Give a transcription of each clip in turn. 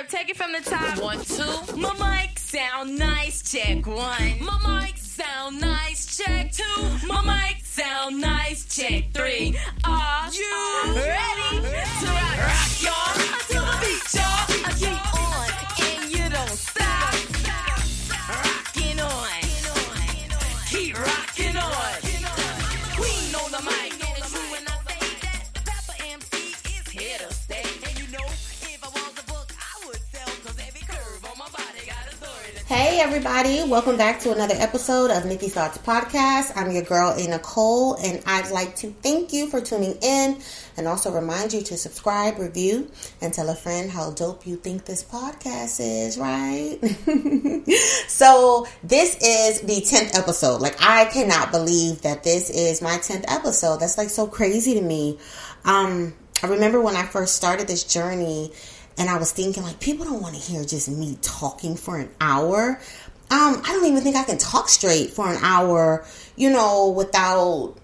verb. Take it from the top. One, two. My mic sound nice. Check one. My mic sound nice. Check two. My mic sound nice. Check three. Are you ready to rock, rock y'all? Until the beat, y'all. I Everybody, welcome back to another episode of Nikki Thoughts Podcast. I'm your girl A Nicole and I'd like to thank you for tuning in and also remind you to subscribe, review, and tell a friend how dope you think this podcast is, right? so this is the 10th episode. Like I cannot believe that this is my 10th episode. That's like so crazy to me. Um I remember when I first started this journey and I was thinking like people don't want to hear just me talking for an hour. Um, I don't even think I can talk straight for an hour, you know, without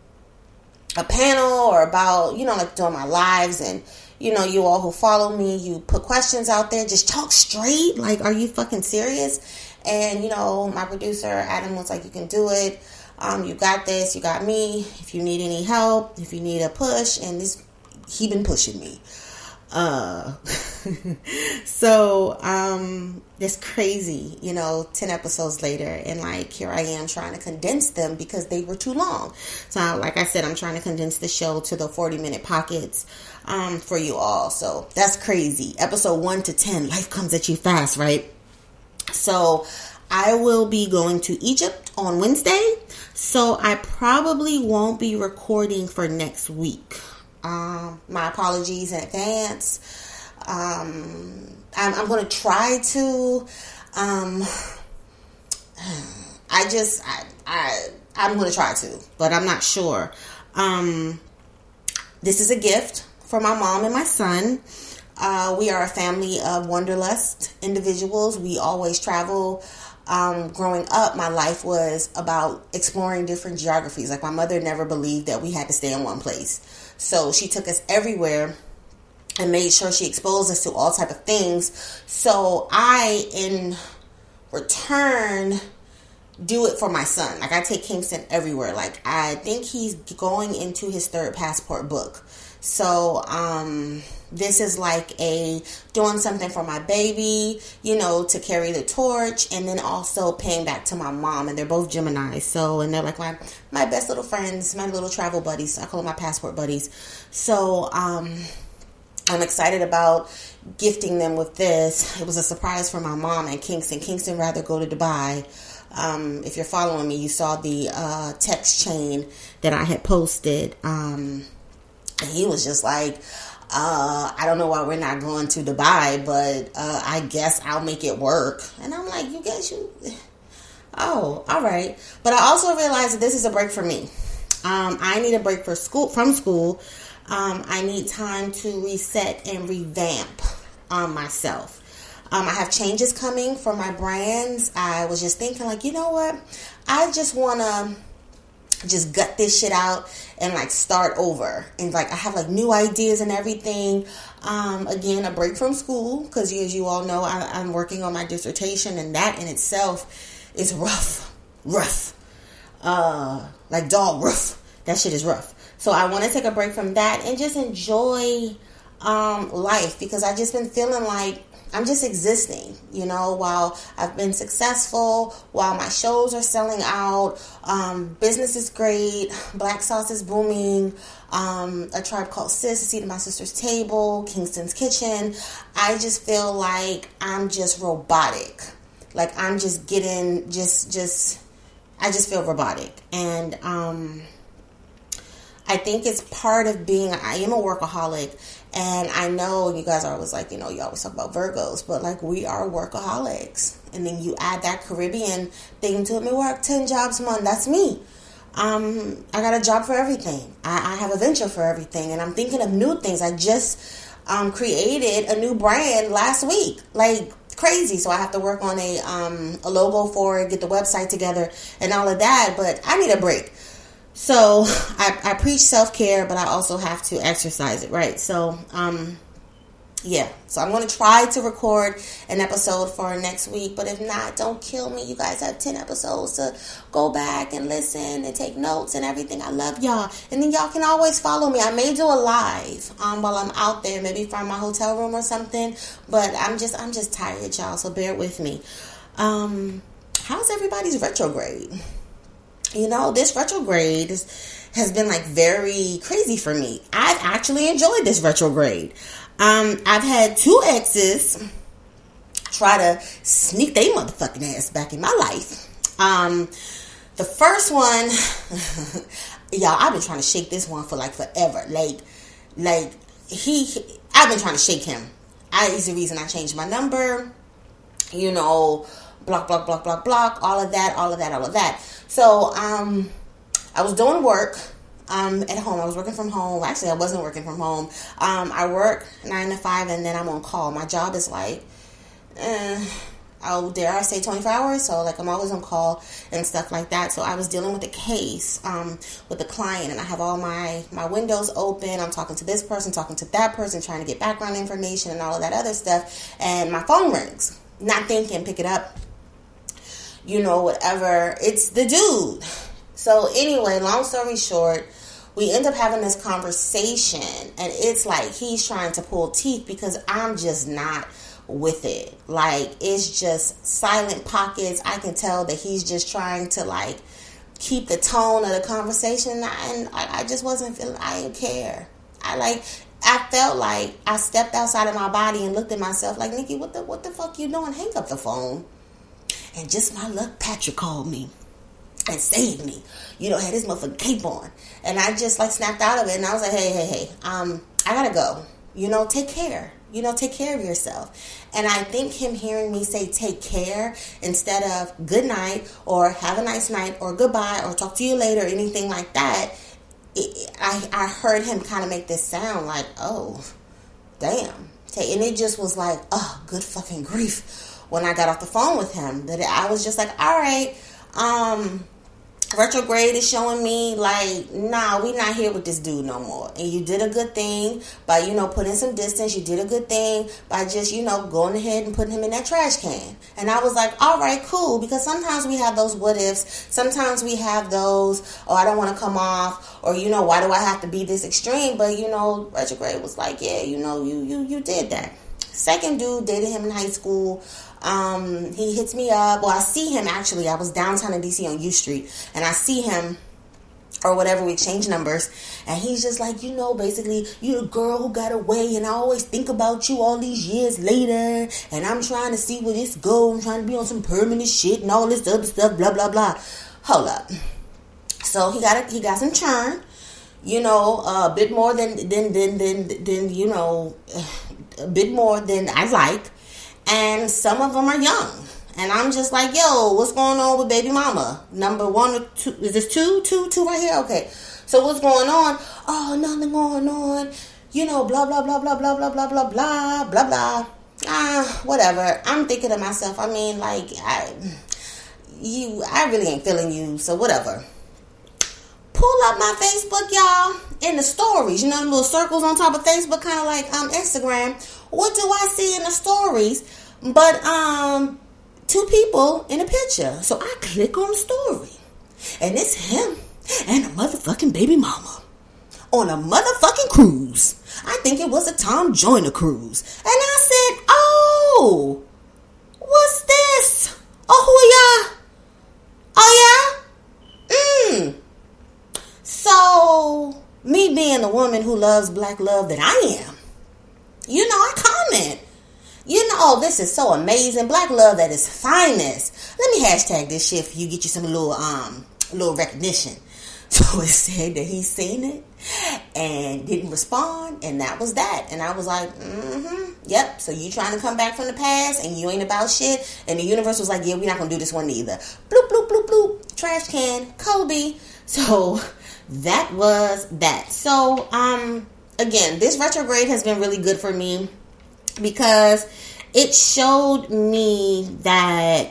a panel or about, you know, like doing my lives and you know, you all who follow me, you put questions out there, just talk straight. Like, are you fucking serious? And, you know, my producer, Adam, was like, you can do it. Um, you got this. You got me. If you need any help, if you need a push, and this, he been pushing me. Uh, so, um, it's crazy, you know, 10 episodes later, and like, here I am trying to condense them because they were too long. So, like I said, I'm trying to condense the show to the 40 minute pockets, um, for you all. So, that's crazy. Episode 1 to 10, life comes at you fast, right? So, I will be going to Egypt on Wednesday, so I probably won't be recording for next week. Um, my apologies in advance. Um, I'm, I'm going to try to. Um, I just, I, I, I'm going to try to, but I'm not sure. Um, this is a gift for my mom and my son. Uh, we are a family of wanderlust individuals. We always travel. Um, growing up, my life was about exploring different geographies. Like my mother never believed that we had to stay in one place. So she took us everywhere and made sure she exposed us to all type of things. So I, in return, do it for my son. Like I take Kingston everywhere. Like I think he's going into his third passport book. So um this is like a doing something for my baby, you know, to carry the torch and then also paying back to my mom and they're both Gemini. So and they're like my my best little friends, my little travel buddies. I call them my passport buddies. So um I'm excited about gifting them with this. It was a surprise for my mom and Kingston. Kingston rather go to Dubai. Um, if you're following me, you saw the uh, text chain that I had posted. Um, and he was just like, uh, I don't know why we're not going to Dubai, but uh, I guess I'll make it work. And I'm like, you guys, you. Oh, all right. But I also realized that this is a break for me. Um, I need a break for school from school. Um, I need time to reset and revamp on myself. Um, I have changes coming for my brands. I was just thinking, like, you know what? I just want to just gut this shit out and like start over. And like i have like new ideas and everything. Um again a break from school because as you all know I, i'm working on my dissertation and that in itself is rough. Rough. Uh like dog rough. That shit is rough. So i want to take a break from that and just enjoy um life because i just been feeling like I'm just existing, you know, while I've been successful, while my shows are selling out, um, business is great, Black Sauce is booming, um, A Tribe Called Sis, A Seat at My Sister's Table, Kingston's Kitchen. I just feel like I'm just robotic. Like I'm just getting, just, just, I just feel robotic. And, um, I think it's part of being, I am a workaholic and I know you guys are always like, you know, you always talk about Virgos, but like we are workaholics. And then you add that Caribbean thing to it. Me work 10 jobs a month. That's me. Um, I got a job for everything. I, I have a venture for everything. And I'm thinking of new things. I just um, created a new brand last week. Like, crazy. So I have to work on a um, a logo for it, get the website together, and all of that. But I need a break. So I, I preach self care, but I also have to exercise it, right? So, um, yeah, so I'm going to try to record an episode for next week. But if not, don't kill me. You guys have 10 episodes to go back and listen and take notes and everything. I love y'all. And then y'all can always follow me. I may do a live um, while I'm out there, maybe from my hotel room or something. But I'm just, I'm just tired, y'all. So bear with me. Um, how's everybody's retrograde? You know, this retrograde has been like very crazy for me. I've actually enjoyed this retrograde. Um, I've had two exes try to sneak their motherfucking ass back in my life. Um, the first one, y'all, I've been trying to shake this one for like forever. Like, like he, I've been trying to shake him. I is the reason I changed my number. You know, block, block, block, block, block. All of that, all of that, all of that. So, um, I was doing work um, at home. I was working from home. Actually, I wasn't working from home. Um, I work nine to five, and then I'm on call. My job is like, eh, oh, dare I say 24 hours? So like I'm always on call and stuff like that. So I was dealing with a case um, with a client, and I have all my my windows open. I'm talking to this person, talking to that person, trying to get background information and all of that other stuff. And my phone rings. Not thinking, pick it up. You know, whatever. It's the dude. So anyway, long story short, we end up having this conversation and it's like he's trying to pull teeth because I'm just not with it. Like it's just silent pockets. I can tell that he's just trying to like keep the tone of the conversation and I, I just wasn't feeling I didn't care. I like I felt like I stepped outside of my body and looked at myself like Nikki, what the what the fuck you doing? Hang up the phone. And just my luck, Patrick called me and saved me. You know, had his motherfucking cape on. And I just like snapped out of it and I was like, hey, hey, hey, um, I gotta go. You know, take care. You know, take care of yourself. And I think him hearing me say take care instead of good night or have a nice night or goodbye or talk to you later, or anything like that, it, I, I heard him kind of make this sound like, oh, damn. And it just was like, oh, good fucking grief when I got off the phone with him. That I was just like, all right, um, retrograde is showing me like nah we not here with this dude no more. And you did a good thing by you know putting some distance. You did a good thing by just you know going ahead and putting him in that trash can. And i was like all right cool because sometimes we have those what ifs. Sometimes we have those oh i don't want to come off or you know why do i have to be this extreme? But you know retrograde was like yeah you know you you you did that. Second dude dated him in high school um, he hits me up. Well, I see him actually. I was downtown in DC on U Street, and I see him or whatever. We exchange numbers, and he's just like, you know, basically, you the girl who got away, and I always think about you all these years later, and I'm trying to see where this go. I'm trying to be on some permanent shit and all this other stuff. Blah blah blah. Hold up. So he got a, he got some churn. You know, a bit more than than than than than you know, a bit more than I like and some of them are young. And I'm just like, yo, what's going on with baby mama? Number one or two? Is this two? Two? Two right here? Okay. So what's going on? Oh, nothing going on. You know, blah, blah, blah, blah, blah, blah, blah, blah, blah, blah, blah. Ah, whatever. I'm thinking to myself, I mean, like, I, you, I really ain't feeling you, so whatever. Pull up my Facebook, y'all, in the stories. You know, the little circles on top of Facebook, kind of like um Instagram. What do I see in the stories? But um, two people in a picture. So I click on the story, and it's him and a motherfucking baby mama on a motherfucking cruise. I think it was a Tom Joyner cruise, and I said, "Oh, what's this? Oh, who y'all? Oh yeah, mm." So me being the woman who loves black love that I am, you know, I comment. You know, oh, this is so amazing. Black love that is finest. Let me hashtag this shit for you, get you some little um little recognition. So it said that he seen it and didn't respond, and that was that. And I was like, mm-hmm, yep. So you trying to come back from the past, and you ain't about shit. And the universe was like, yeah, we're not gonna do this one either. Bloop bloop bloop bloop. Trash can. Kobe. So that was that. So um again, this retrograde has been really good for me because it showed me that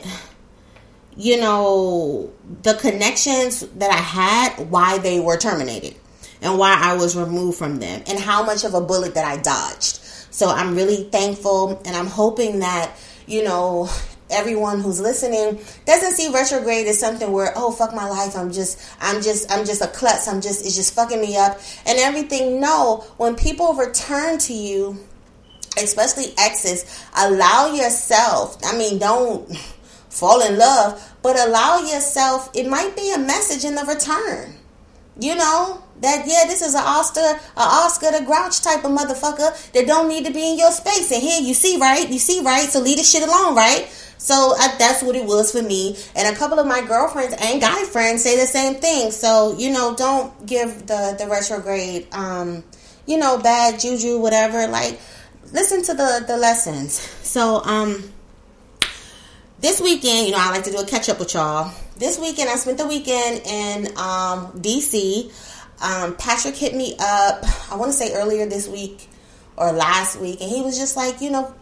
you know the connections that I had why they were terminated and why I was removed from them and how much of a bullet that I dodged. So I'm really thankful and I'm hoping that, you know, everyone who's listening doesn't see retrograde as something where oh fuck my life i'm just i'm just i'm just a klutz i'm just it's just fucking me up. And everything no when people return to you especially exes allow yourself i mean don't fall in love but allow yourself it might be a message in the return you know that yeah this is an oscar a oscar the grouch type of motherfucker that don't need to be in your space and here you see right you see right so leave this shit alone right so I, that's what it was for me. And a couple of my girlfriends and guy friends say the same thing. So, you know, don't give the, the retrograde, um, you know, bad juju, whatever. Like, listen to the, the lessons. So, um, this weekend, you know, I like to do a catch up with y'all. This weekend, I spent the weekend in um, DC. Um, Patrick hit me up, I want to say earlier this week or last week, and he was just like, you know,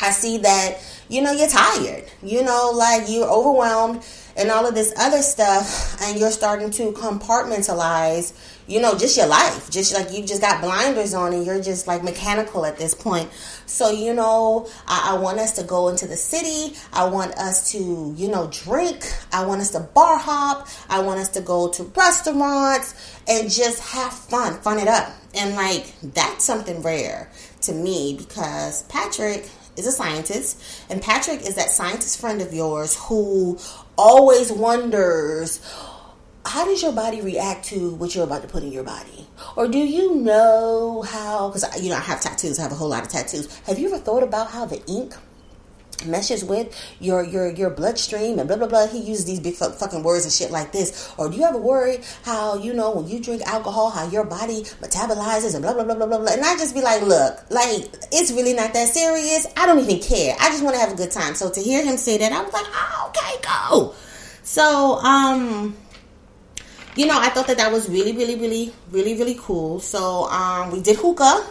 I see that, you know, you're tired, you know, like you're overwhelmed and all of this other stuff, and you're starting to compartmentalize, you know, just your life. Just like you've just got blinders on and you're just like mechanical at this point. So, you know, I, I want us to go into the city. I want us to, you know, drink. I want us to bar hop. I want us to go to restaurants and just have fun, fun it up. And like, that's something rare to me because Patrick is a scientist, and Patrick is that scientist friend of yours who always wonders how does your body react to what you're about to put in your body? Or do you know how? Because you know, I have tattoos. I have a whole lot of tattoos. Have you ever thought about how the ink meshes with your your your bloodstream and blah blah blah. He uses these big fucking words and shit like this. Or do you ever worry how you know when you drink alcohol how your body metabolizes and blah blah blah blah blah blah? And I just be like, look, like it's really not that serious. I don't even care. I just want to have a good time. So to hear him say that, I was like, oh, okay, go. So um. You know, I thought that that was really, really, really, really, really cool. So, um, we did hookah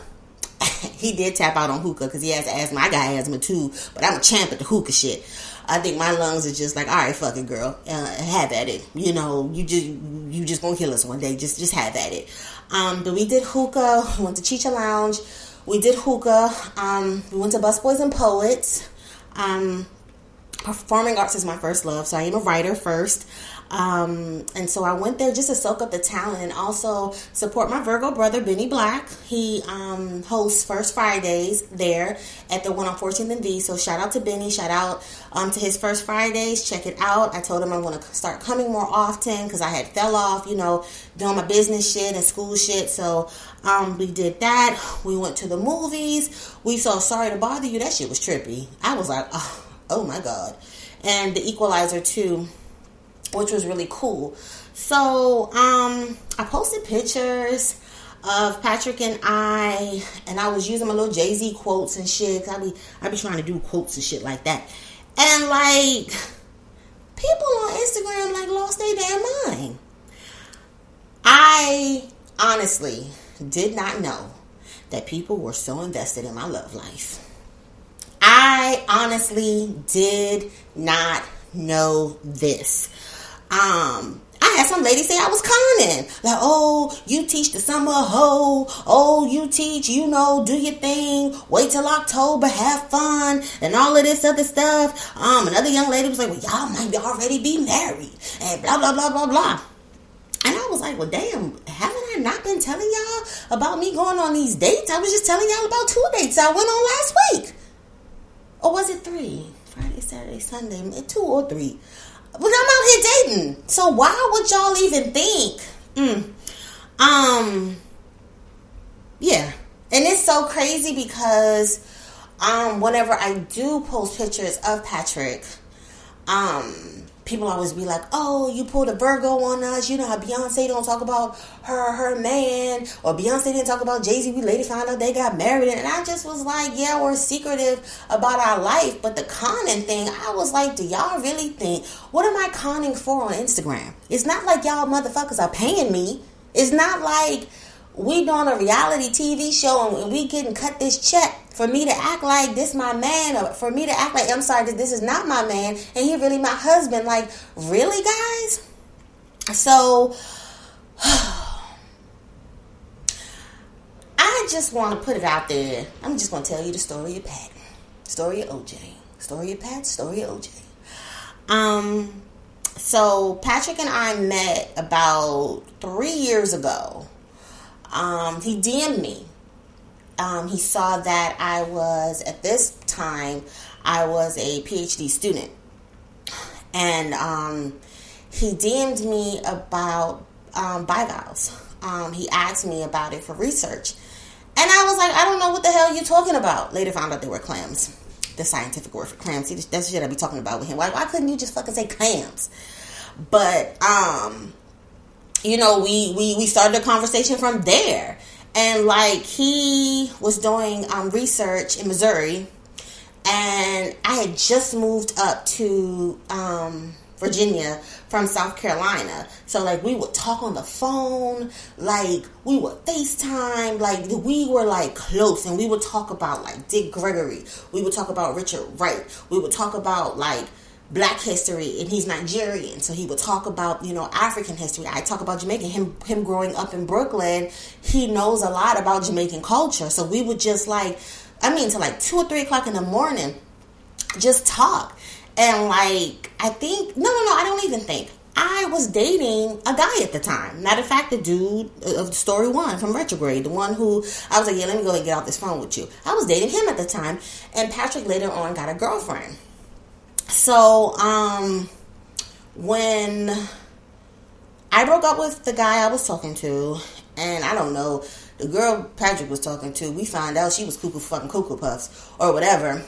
he did tap out on hookah because he has asthma. I got asthma too, but I'm a champ at the hookah shit. I think my lungs are just like, all right, fuck it, girl, uh, have at it. You know, you just you just gonna kill us one day. Just just have at it. Um, but we did hookah. We went to Chicha Lounge. We did hookah. Um, we went to Busboys and Poets. Um, performing arts is my first love, so I am a writer first. Um, and so I went there just to soak up the talent and also support my Virgo brother, Benny Black. He um, hosts First Fridays there at the one on 14th and V. So shout out to Benny. Shout out um, to his First Fridays. Check it out. I told him I'm going to start coming more often because I had fell off, you know, doing my business shit and school shit. So um, we did that. We went to the movies. We saw Sorry to Bother You. That shit was trippy. I was like, oh, oh my God. And The Equalizer too which was really cool. So um, I posted pictures of Patrick and I, and I was using my little Jay Z quotes and shit. I be I be trying to do quotes and shit like that, and like people on Instagram like lost their damn mind. I honestly did not know that people were so invested in my love life. I honestly did not know this. Um, I had some lady say I was conning. Like, oh, you teach the summer hoe. Oh, you teach, you know, do your thing. Wait till October, have fun, and all of this other stuff. Um, another young lady was like, well, y'all might already be married, and blah, blah, blah, blah, blah. And I was like, well, damn, haven't I not been telling y'all about me going on these dates? I was just telling y'all about two dates I went on last week. Or was it three? Friday, Saturday, Sunday, two or three. But I'm out here dating. So why would y'all even think? Mm. Um. Yeah. And it's so crazy because um whenever I do post pictures of Patrick, um people always be like, "Oh, you pulled a Virgo on us." You know how Beyonce don't talk about her her man, or Beyonce didn't talk about Jay Z. We later found out they got married, and I just was like, "Yeah, we're secretive about our life." But the conning thing, I was like, "Do y'all really think what am I conning for on Instagram? It's not like y'all motherfuckers are paying me. It's not like." We doing a reality TV show and we getting cut this check for me to act like this my man or for me to act like I'm sorry that this is not my man and he really my husband like really guys so I just want to put it out there. I'm just going to tell you the story of Pat, story of OJ, story of Pat, story of OJ. Um, so Patrick and I met about three years ago. Um, he DM'd me. Um, he saw that I was at this time I was a PhD student, and um, he DM'd me about um, bivalves. Um, he asked me about it for research, and I was like, I don't know what the hell you're talking about. Later found out they were clams. The scientific word for clams. See, that's shit I be talking about with him. Why, why couldn't you just fucking say clams? But um, you know, we we we started a conversation from there, and like he was doing um research in Missouri, and I had just moved up to um Virginia from South Carolina. So like we would talk on the phone, like we would FaceTime, like we were like close and we would talk about like Dick Gregory. We would talk about Richard Wright. We would talk about like black history and he's Nigerian. So he would talk about, you know, African history. I talk about Jamaican. Him him growing up in Brooklyn, he knows a lot about Jamaican culture. So we would just like I mean to like two or three o'clock in the morning, just talk. And like I think no no no, I don't even think. I was dating a guy at the time. Matter of fact, the dude uh, of story one from Retrograde, the one who I was like, yeah, let me go and get off this phone with you. I was dating him at the time, and Patrick later on got a girlfriend. So, um, when I broke up with the guy I was talking to, and I don't know, the girl Patrick was talking to, we found out she was cuckoo fucking cuckoo puffs or whatever.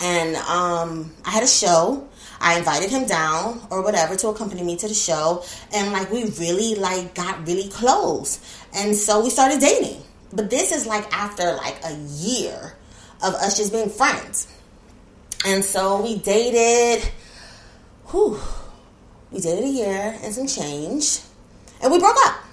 And um, I had a show. I invited him down or whatever to accompany me to the show, and like we really like got really close, and so we started dating. But this is like after like a year of us just being friends. And so we dated, whew, we dated a year and some change, and we broke up.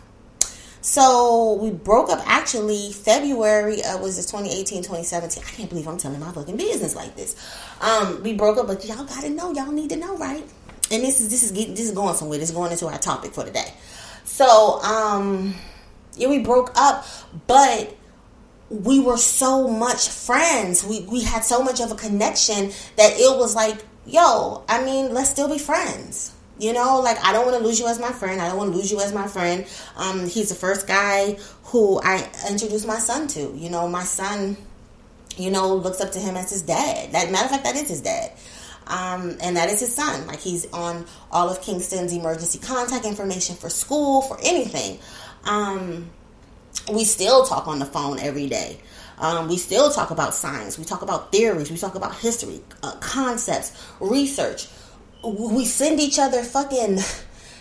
So we broke up actually February, was this 2018, 2017. I can't believe I'm telling my fucking business like this. Um, we broke up, but y'all gotta know, y'all need to know, right? And this is this is getting this is going somewhere. This is going into our topic for today. So, um, yeah, we broke up, but we were so much friends. We we had so much of a connection that it was like, yo, I mean, let's still be friends. You know, like I don't want to lose you as my friend. I don't want to lose you as my friend. Um, he's the first guy who I introduced my son to. You know, my son, you know, looks up to him as his dad. That matter of fact, that is his dad. Um, and that is his son. Like he's on all of Kingston's emergency contact information for school, for anything. Um, we still talk on the phone every day. Um, we still talk about science. We talk about theories. We talk about history, uh, concepts, research. We send each other fucking.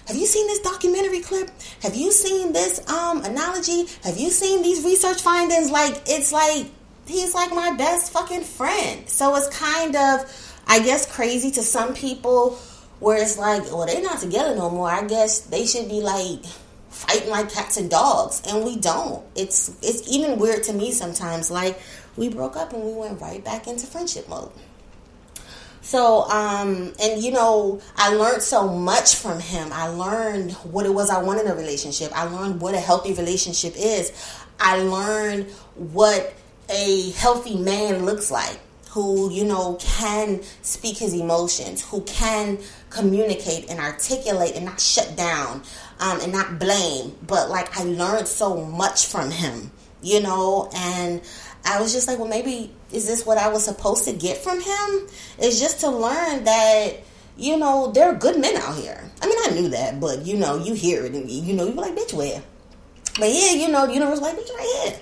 Have you seen this documentary clip? Have you seen this um, analogy? Have you seen these research findings? Like it's like he's like my best fucking friend. So it's kind of, I guess, crazy to some people where it's like, well, they're not together no more. I guess they should be like fighting like cats and dogs and we don't. It's it's even weird to me sometimes like we broke up and we went right back into friendship mode. So um and you know i learned so much from him. I learned what it was i wanted in a relationship. I learned what a healthy relationship is. I learned what a healthy man looks like who you know can speak his emotions who can communicate and articulate and not shut down um, and not blame. But like I learned so much from him, you know, and I was just like, well, maybe is this what I was supposed to get from him? Is just to learn that you know there are good men out here. I mean, I knew that, but you know, you hear it and you know, you're like, bitch, where? But yeah, you know, the universe like, bitch, right here.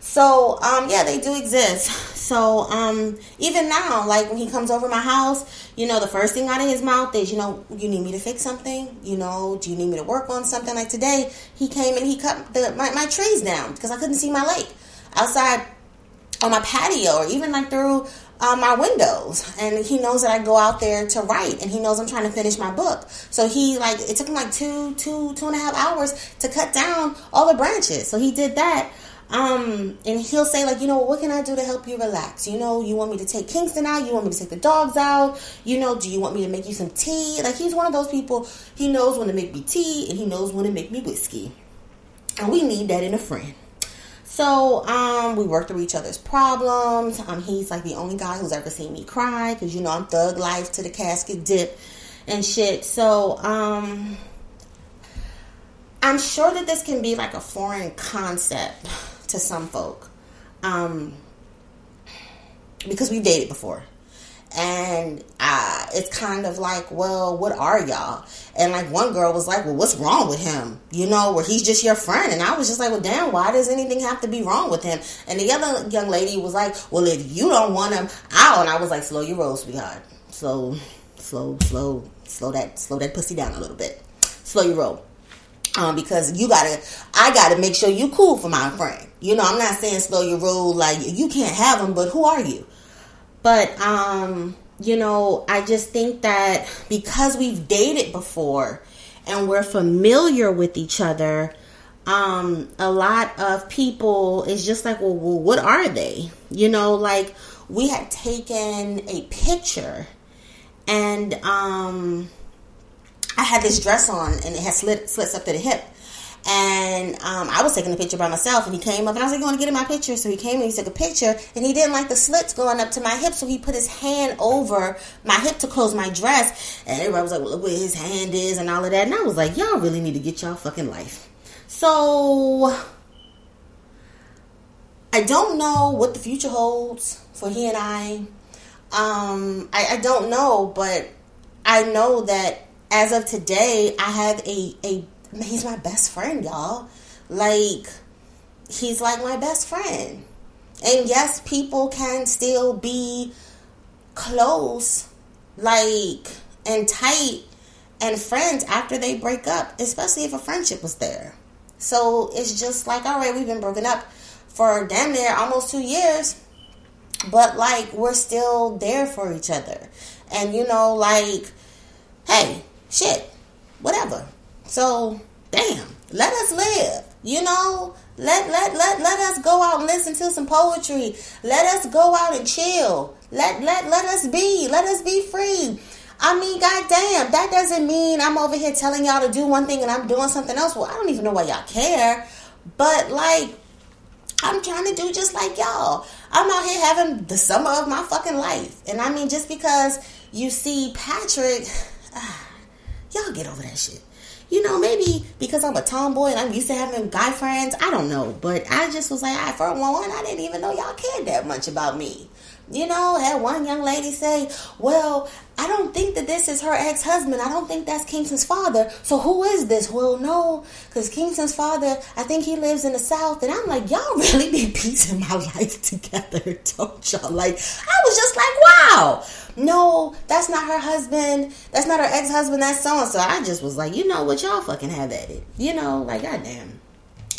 So, um, yeah, they do exist. So, um, even now, like when he comes over my house, you know, the first thing out of his mouth is, you know, you need me to fix something? You know, do you need me to work on something? Like today, he came and he cut the, my, my trees down because I couldn't see my lake outside on my patio or even like through uh, my windows and he knows that I go out there to write and he knows I'm trying to finish my book. So he like it took him like two, two, two and a half hours to cut down all the branches. So he did that. Um, and he'll say like, you know, what can I do to help you relax? You know, you want me to take Kingston out? You want me to take the dogs out? You know, do you want me to make you some tea? Like he's one of those people. He knows when to make me tea and he knows when to make me whiskey, and we need that in a friend. So um, we work through each other's problems. Um, he's like the only guy who's ever seen me cry because you know I'm thug life to the casket dip and shit. So um, I'm sure that this can be like a foreign concept to some folk. Um, because we've dated before. And uh, it's kind of like, well, what are y'all? And like one girl was like, well, what's wrong with him? You know, where he's just your friend. And I was just like, well, damn, why does anything have to be wrong with him? And the other young lady was like, well, if you don't want him, I'll. And I was like, slow your roll, sweetheart. Slow, slow, slow, slow that, slow that pussy down a little bit. Slow your roll. Um, because you gotta, I gotta make sure you cool for my friend. You know, I'm not saying slow your roll like you can't have them, but who are you? But um, you know, I just think that because we've dated before and we're familiar with each other, um, a lot of people is just like, well, well, what are they? You know, like we had taken a picture and um I had this dress on and it had slit slits up to the hip. And um, I was taking a picture by myself, and he came up, and I was like, "You want to get in my picture?" So he came and he took a picture, and he didn't like the slits going up to my hip, so he put his hand over my hip to close my dress. And everybody was like, well, "Look where his hand is," and all of that. And I was like, "Y'all really need to get y'all fucking life." So I don't know what the future holds for he and I. Um, I, I don't know, but I know that as of today, I have a a he's my best friend, y'all. Like he's like my best friend. And yes, people can still be close, like and tight and friends after they break up, especially if a friendship was there. So it's just like, all right, we've been broken up for damn near almost two years, but like we're still there for each other. And you know, like, hey, shit, whatever. So, damn, let us live. You know, let let let let us go out and listen to some poetry. Let us go out and chill. Let let let us be. Let us be free. I mean, goddamn, that doesn't mean I'm over here telling y'all to do one thing and I'm doing something else. Well, I don't even know why y'all care. But like, I'm trying to do just like y'all. I'm out here having the summer of my fucking life. And I mean, just because you see Patrick. Ah, Y'all get over that shit. You know, maybe because I'm a tomboy and I'm used to having guy friends. I don't know. But I just was like, I, for one, I didn't even know y'all cared that much about me. You know, had one young lady say, Well, I don't think that this is her ex husband. I don't think that's Kingston's father. So who is this? Well, no, because Kingston's father, I think he lives in the South. And I'm like, Y'all really be piecing my life together, don't y'all? Like, I was just like, Wow, no, that's not her husband. That's not her ex husband. That's so and so. I just was like, You know what? Y'all fucking have at it. You know, like, goddamn.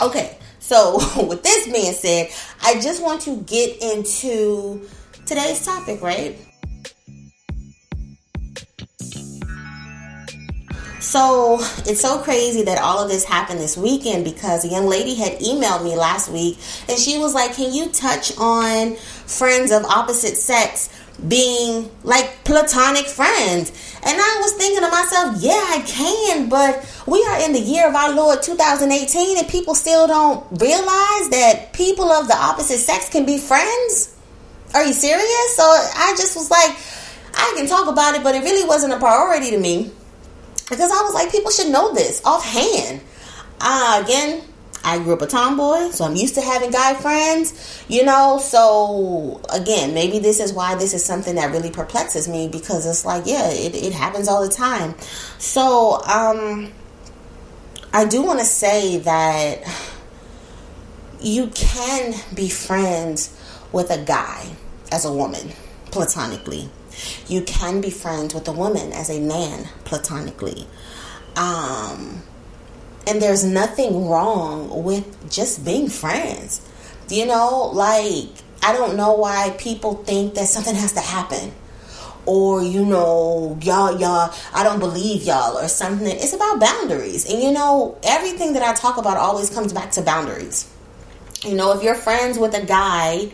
Okay, so with this being said, I just want to get into today's topic, right? So it's so crazy that all of this happened this weekend because a young lady had emailed me last week and she was like, Can you touch on friends of opposite sex being like platonic friends? And I was thinking to myself, Yeah, I can, but we are in the year of our Lord 2018 and people still don't realize that people of the opposite sex can be friends. Are you serious? So I just was like, I can talk about it, but it really wasn't a priority to me because I was like, people should know this offhand. Uh, again, I grew up a tomboy, so I'm used to having guy friends, you know. So again, maybe this is why this is something that really perplexes me because it's like, yeah, it, it happens all the time. So, um, I do want to say that you can be friends with a guy as a woman platonically. You can be friends with a woman as a man platonically. Um, and there's nothing wrong with just being friends. You know, like, I don't know why people think that something has to happen. Or, you know, y'all, y'all, I don't believe y'all, or something. It's about boundaries. And, you know, everything that I talk about always comes back to boundaries. You know, if you're friends with a guy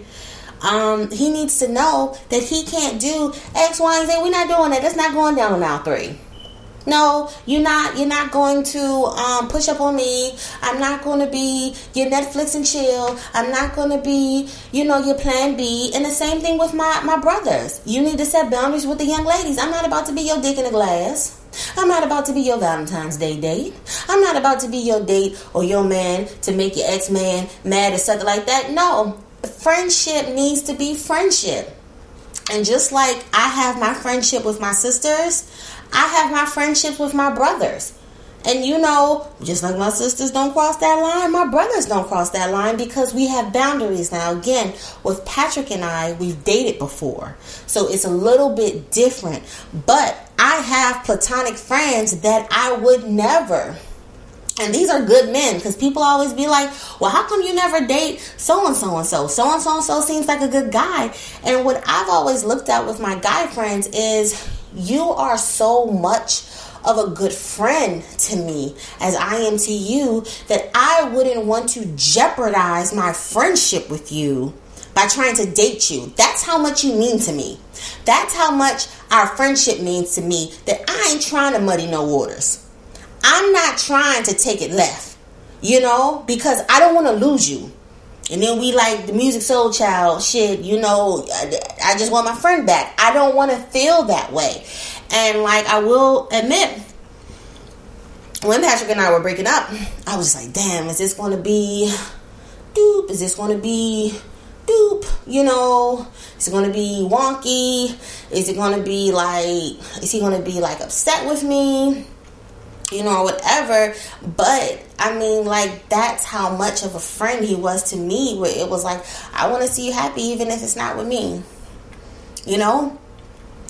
um, he needs to know that he can't do X, Y, and Z. We're not doing that. That's not going down on aisle three. No, you're not. You're not going to um, push up on me. I'm not going to be your Netflix and chill. I'm not going to be, you know, your Plan B. And the same thing with my my brothers. You need to set boundaries with the young ladies. I'm not about to be your dick in a glass. I'm not about to be your Valentine's Day date. I'm not about to be your date or your man to make your ex man mad or something like that. No, friendship needs to be friendship. And just like I have my friendship with my sisters, I have my friendships with my brothers. And you know, just like my sisters don't cross that line, my brothers don't cross that line because we have boundaries now. Again, with Patrick and I, we've dated before. So it's a little bit different. But I have platonic friends that I would never. And these are good men because people always be like, well, how come you never date so and so and so? So and so and so seems like a good guy. And what I've always looked at with my guy friends is you are so much of a good friend to me as I am to you that I wouldn't want to jeopardize my friendship with you by trying to date you. That's how much you mean to me. That's how much our friendship means to me that I ain't trying to muddy no waters. I'm not trying to take it left, you know, because I don't want to lose you. And then we like the Musiq Soulchild shit, you know, I just want my friend back. I don't want to feel that way. And like I will admit, when Patrick and I were breaking up, I was like, damn, is this going to be doop? Is this going to be doop? You know, is it going to be wonky? Is it going to be like, is he going to be like upset with me? You know, whatever. But I mean, like, that's how much of a friend he was to me. Where it was like, I want to see you happy, even if it's not with me. You know,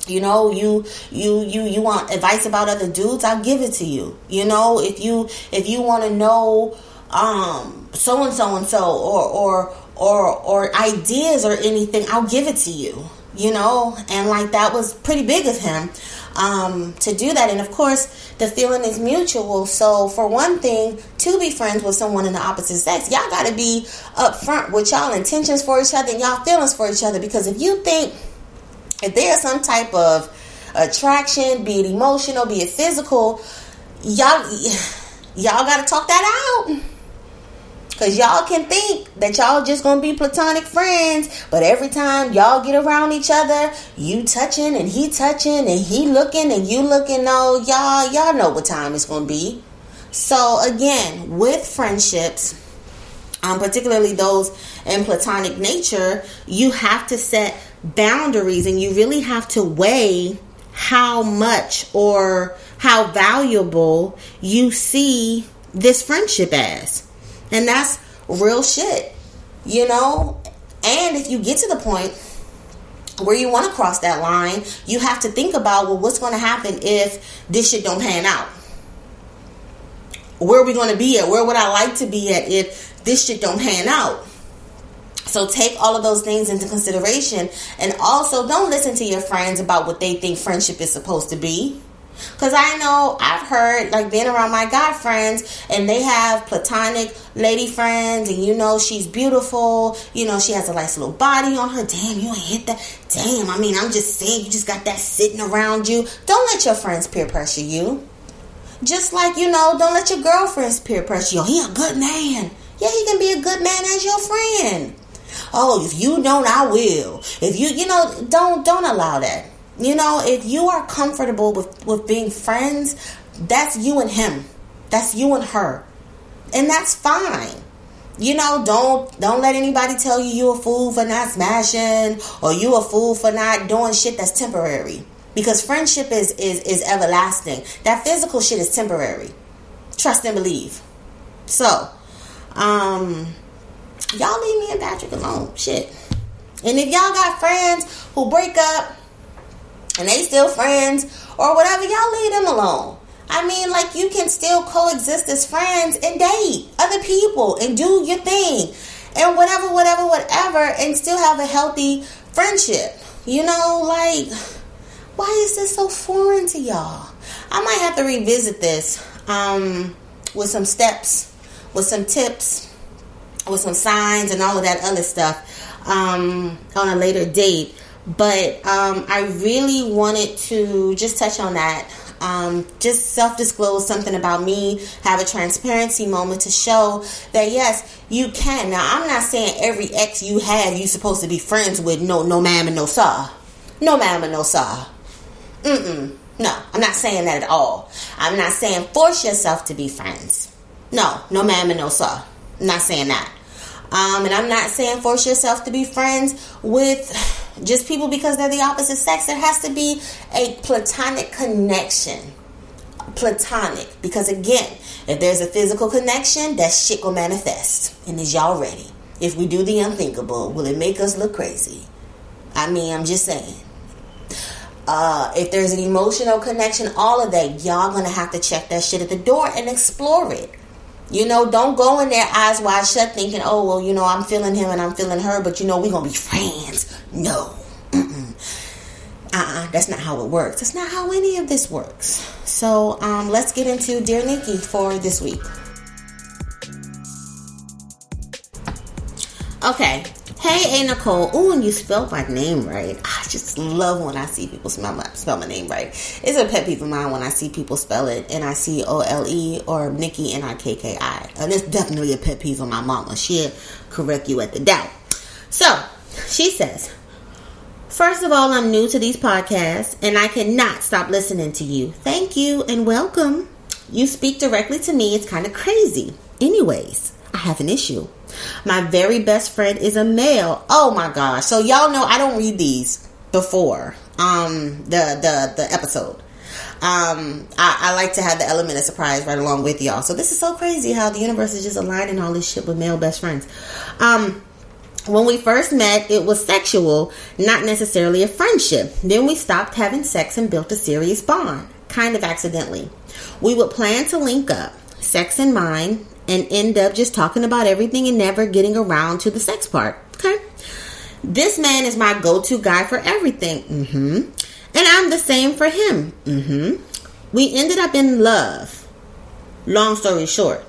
you know, you you you you want advice about other dudes, I'll give it to you. You know, if you if you want to know um so and so and so or or or or ideas or anything, I'll give it to you. You know, and like that was pretty big of him um, to do that. And of course, the feeling is mutual. So, for one thing, to be friends with someone in the opposite sex, y'all got to be upfront with y'all intentions for each other and y'all feelings for each other. Because if you think if there's some type of attraction, be it emotional, be it physical, y'all y'all got to talk that out. Cause y'all can think that y'all just gonna be platonic friends, but every time y'all get around each other, you touching and he touching and he looking and you looking. No, y'all, y'all know what time it's gonna be. So again, with friendships, um, particularly those in platonic nature, you have to set boundaries and you really have to weigh how much or how valuable you see this friendship as. And that's real shit, you know? And if you get to the point where you want to cross that line, you have to think about, well, what's going to happen if this shit don't pan out? Where are we going to be at? Where would I like to be at if this shit don't pan out? So take all of those things into consideration and also don't listen to your friends about what they think friendship is supposed to be. Cause I know I've heard like being around my guy friends and they have platonic lady friends and you know she's beautiful, you know, she has a nice little body on her. Damn, you ain't hit that. Damn, I mean I'm just saying you just got that sitting around you. Don't let your friends peer pressure you. Just like, you know, don't let your girlfriends peer pressure you. He a good man. Yeah, he can be a good man as your friend. Oh, if you don't, I will. If you, you know, don't don't allow that. You know, if you are comfortable with, with being friends, that's you and him. That's you and her. And that's fine. You know, don't don't let anybody tell you you a fool for not smashing or you a fool for not doing shit that's temporary. Because friendship is is is everlasting. That physical shit is temporary. Trust and believe. So, um y'all leave me and Patrick alone. Shit. And if y'all got friends who break up and they still friends or whatever, y'all leave them alone. I mean, like you can still coexist as friends and date other people and do your thing and whatever, whatever, whatever, and still have a healthy friendship. You know, like why is this so foreign to y'all? I might have to revisit this um, with some steps, with some tips, with some signs, and all of that other stuff um, on a later date but um, I really wanted to just touch on that um, just self disclose something about me, have a transparency moment to show that yes, you can. Now, I'm not saying every ex you have you supposed to be friends with. No, no, ma'am, and no sir. No, ma'am, and no sir. Mm-mm. No, I'm not saying that at all. I'm not saying force yourself to be friends. No, no, ma'am, and no sir. I'm not saying that. Um, and I'm not saying force yourself to be friends with just people because they're the opposite sex. There has to be a platonic connection. Platonic. Because again, if there's a physical connection, that shit will manifest. And is y'all ready? If we do the unthinkable, will it make us look crazy? I mean, I'm just saying. Uh, if there's an emotional connection, all of that, y'all gonna have to check that shit at the door and explore it. You know, don't go in there eyes wide shut thinking, oh, well, you know, I'm feeling him and I'm feeling her, but you know, we're going to be friends. No. Uh-uh, that's not how it works. That's not how any of this works. So um, let's get into Dear Nikki for this week. Okay, Hey, A Nicole. Ooh, and you spelled my name right. I just love when I see people spell my, spell my name right. It's a pet peeve of mine when I see people spell it and I see O L E or Nikki N I K K I. And it's definitely a pet peeve of my mama. She'll correct you at the doubt. So, she says, First of all, I'm new to these podcasts and I cannot stop listening to you. Thank you and welcome. You speak directly to me. It's kind of crazy. Anyways, I have an issue. My very best friend is a male. Oh my gosh. So y'all know I don't read these before um the the the episode. Um I, I like to have the element of surprise right along with y'all. So this is so crazy how the universe is just aligning all this shit with male best friends. Um when we first met, it was sexual, not necessarily a friendship. Then we stopped having sex and built a serious bond, kind of accidentally. We would plan to link up, sex in mind, and end up just talking about everything and never getting around to the sex part. Okay. This man is my go to guy for everything. Mm-hmm. And I'm the same for him. Mm-hmm. We ended up in love. Long story short,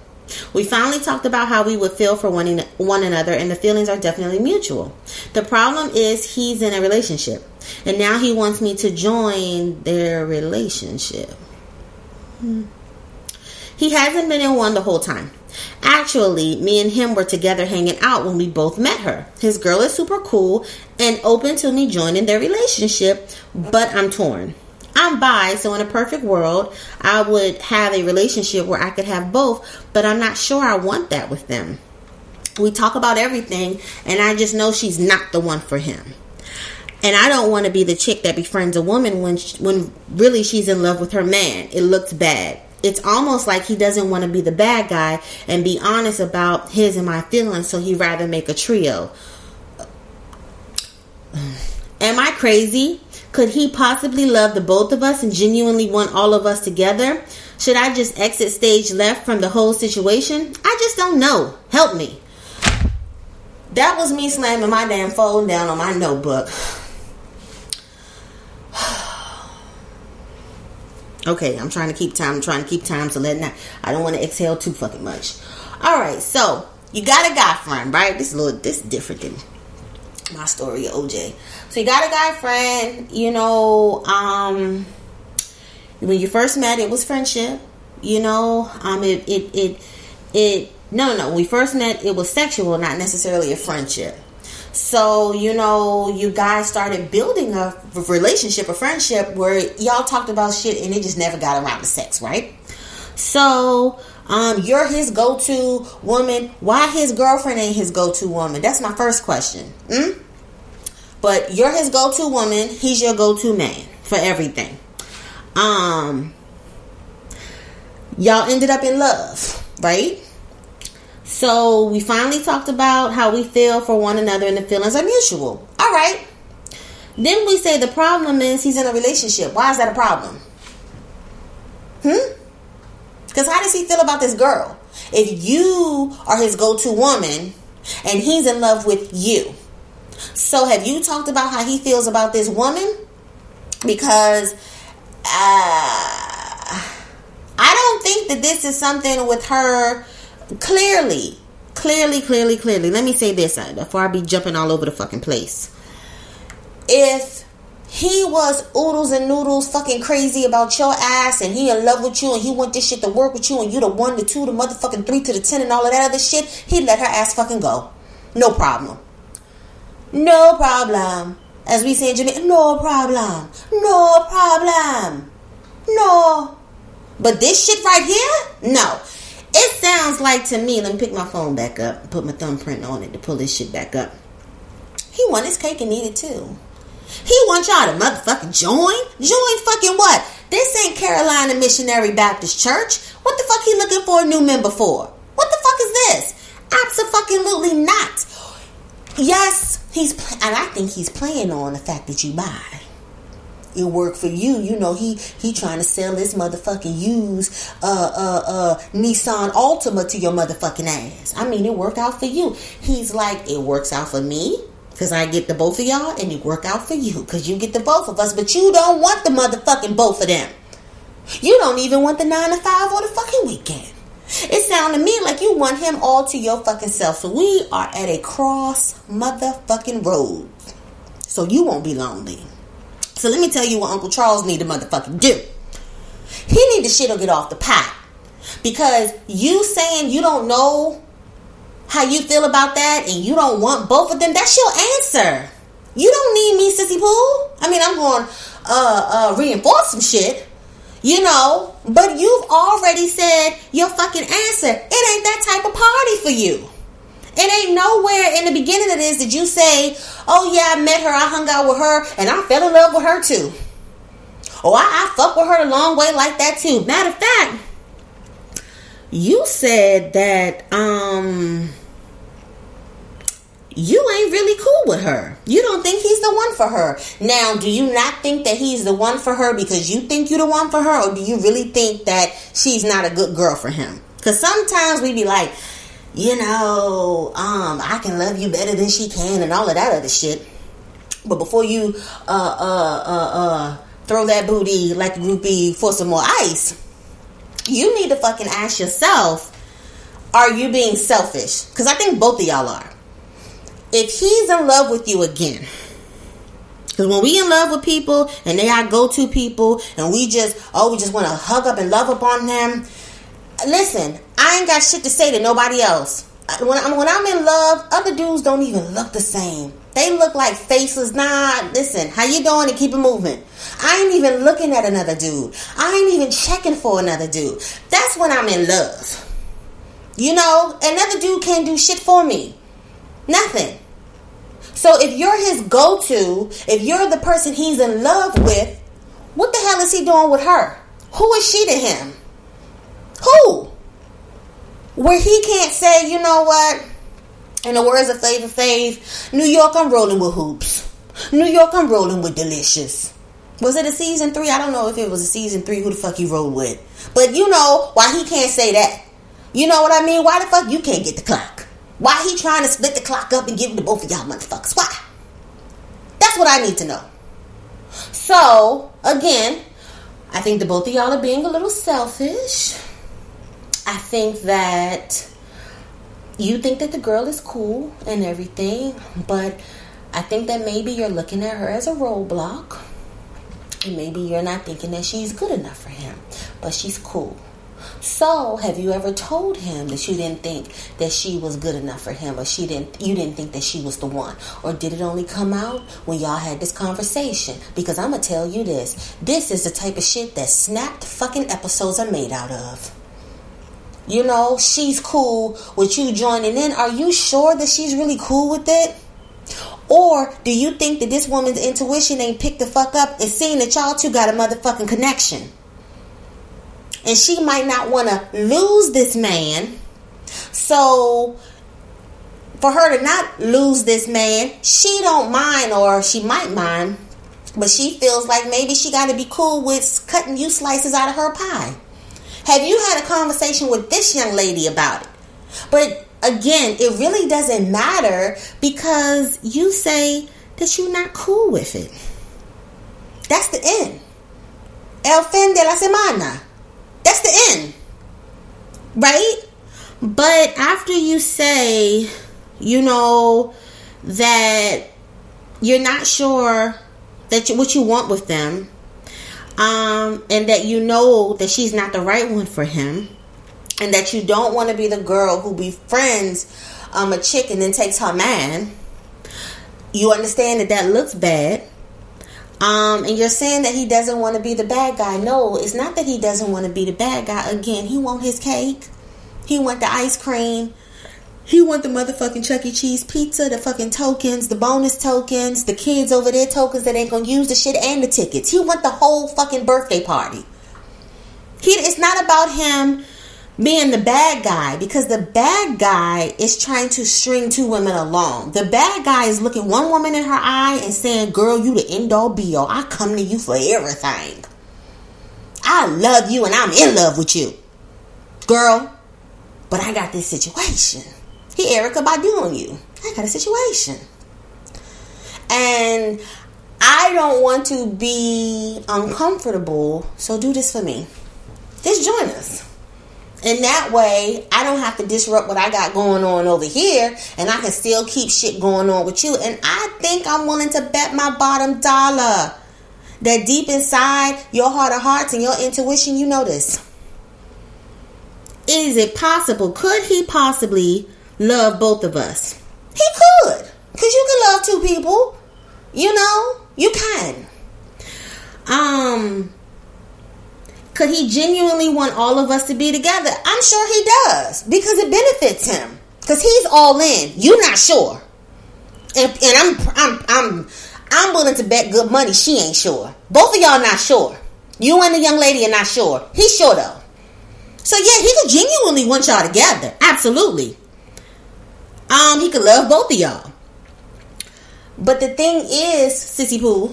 we finally talked about how we would feel for one, one another, and the feelings are definitely mutual. The problem is he's in a relationship, and now he wants me to join their relationship. Hmm. He hasn't been in one the whole time. Actually, me and him were together hanging out when we both met her. His girl is super cool and open to me joining their relationship, but I'm torn. I'm bi, so in a perfect world, I would have a relationship where I could have both, but I'm not sure I want that with them. We talk about everything, and I just know she's not the one for him. And I don't want to be the chick that befriends a woman when she, when really she's in love with her man. It looks bad it's almost like he doesn't want to be the bad guy and be honest about his and my feelings, so he'd rather make a trio. Am I crazy? Could he possibly love the both of us and genuinely want all of us together? Should I just exit stage left from the whole situation? I just don't know. Help me. That was me slamming my damn phone down on my notebook. Okay, I'm trying to keep time. I'm trying to keep time so let not. I don't want to exhale too fucking much. All right, so you got a guy friend, right? This is a little this is different than my story OJ. So you got a guy friend. You know, um, when you first met, it was friendship. You know, um, it it it it. No, no, no. When we first met, it was sexual, not necessarily a friendship. So, you know, you guys started building a relationship, a friendship where y'all talked about shit and it just never got around to sex, right? So, um, you're his go to woman. Why his girlfriend ain't his go to woman? That's my first question. Hmm? But you're his go to woman, he's your go to man for everything. Um, y'all ended up in love, right? So we finally talked about how we feel for one another and the feelings are mutual. All right. Then we say the problem is he's in a relationship. Why is that a problem? Hmm? Because how does he feel about this girl? If you are his go to woman and he's in love with you. So have you talked about how he feels about this woman? Because uh, I don't think that this is something with her clearly, clearly, clearly, clearly. Let me say this uh, before I be jumping all over the fucking place. If he was oodles and noodles fucking crazy about your ass and he in love with you and he want this shit to work with you and you the one, the two, the motherfucking three to the ten and all of that other shit, he'd let her ass fucking go. No problem. No problem. As we say in Jamaica, no problem. No problem. No. But this shit right here, no. It sounds like to me, let me pick my phone back up, put my thumbprint on it to pull this shit back up. He want his cake and eat it too. He want y'all to motherfucking join? Join fucking what? This ain't Carolina Missionary Baptist Church. What the fuck he looking for a new member for? What the fuck is this? Absolutely not. Yes, he's and I think he's playing on the fact that you bi. It worked for you, you know. He he trying to sell this motherfucking used uh uh uh Nissan Altima to your motherfucking ass. I mean, it worked out for you. He's like, it works out for me because I get the both of y'all, and it work out for you because you get the both of us. But you don't want the motherfucking both of them. You don't even want the nine to five or the fucking weekend. It sounded to me like you want him all to your fucking self. So we are at a cross motherfucking road. So you won't be lonely. So let me tell you what Uncle Charles need to motherfucking do. He need to shit or get off the pot. Because you saying you don't know how you feel about that and you don't want both of them, that's your answer. You don't need me, Sissy Pooh. I mean, I'm going to uh, uh, reinforce some shit. You know, but you've already said your fucking answer. It ain't that type of party for you. It ain't nowhere in the beginning of this did you say, oh yeah, I met her, I hung out with her, and I fell in love with her too. Oh, I, I fuck with her a long way like that too. Matter of fact, you said that um you ain't really cool with her. You don't think he's the one for her. Now, do you not think that he's the one for her because you think you're the one for her, or do you really think that she's not a good girl for him? Because sometimes we be like, you know, um, I can love you better than she can, and all of that other shit. But before you uh uh uh uh throw that booty like a groupie for some more ice, you need to fucking ask yourself, are you being selfish? Because I think both of y'all are if he's in love with you again, because when we in love with people and they are go to people and we just, oh, we just want to hug up and love up on them. Listen, I ain't got shit to say to nobody else. When I'm, when I'm in love, other dudes don't even look the same. They look like faceless. Nah, listen, how you doing? And keep it moving. I ain't even looking at another dude. I ain't even checking for another dude. That's when I'm in love. You know, another dude can't do shit for me. Nothing. So if you're his go to, if you're the person he's in love with, what the hell is he doing with her? Who is she to him? Who? Where he can't say, you know what? In the words of Flavor Flav, New York, I'm rolling with Hoopz. New York, I'm rolling with Deelishis. Was it a season three? I don't know if it was a season three. Who the fuck he rolled with? But you know why he can't say that. You know what I mean? Why the fuck you can't get the clock? Why he trying to split the clock up and give it to both of y'all motherfuckers? Why? That's what I need to know. So, again, I think the both of y'all are being a little selfish. I think that you think that the girl is cool and everything, but I think that maybe you're looking at her as a roadblock. And maybe you're not thinking that she's good enough for him, but she's cool. So, have you ever told him that you didn't think that she was good enough for him, or she didn't, you didn't think that she was the one, or did it only come out when y'all had this conversation? Because I'm gonna tell you this: this is the type of shit that snapped fucking episodes are made out of. You know, she's cool with you joining in. Are you sure that she's really cool with it? Or do you think that this woman's intuition ain't picked the fuck up and seen that y'all two got a motherfucking connection? and she might not want to lose this man. So for her to not lose this man, she don't mind or she might mind, but she feels like maybe she got to be cool with cutting you slices out of her pie. Have you had a conversation with this young lady about it? But again, it really doesn't matter because you say that you're not cool with it. That's the end. El fin de la semana. That's the end. Right? But after you say, you know, that you're not sure that you, what you want with them, um, and that you know that she's not the right one for him, and that you don't want to be the girl who befriends um, a chick and then takes her man. You understand that that looks bad. Um, and you're saying that he doesn't want to be the bad guy. No, it's not that he doesn't want to be the bad guy. Again, he want his cake. He want the ice cream. He want the motherfucking Chuck E. Cheese pizza, the fucking tokens, the bonus tokens, the kids over there tokens that ain't gonna use the shit and the tickets. He want the whole fucking birthday party. He it's not about him being the bad guy because the bad guy is trying to string two women along. The bad guy is looking one woman in her eye and saying, Girl, you the end all be all. I come to you for everything. I love you and I'm in love with you. Girl, but I got this situation. He Erykah Badu on you. I got a situation. And I don't want to be uncomfortable, so do this for me. Just join us. And that way, I don't have to disrupt what I got going on over here, and I can still keep shit going on with you. And I think I'm willing to bet my bottom dollar that deep inside your heart of hearts and your intuition, you know this. Is it possible? Could he possibly love both of us? He could. Because you can love two people. You know, you can. Um, could he genuinely want all of us to be together? I'm sure he does because it benefits him. Because he's all in. You're not sure, and, and I'm I'm I'm I'm willing to bet good money she ain't sure. Both of y'all not sure. You and the young lady are not sure. He's sure though. So yeah, he could genuinely want y'all together. Absolutely. Um, he could love both of y'all. But the thing is, Sissy Pooh,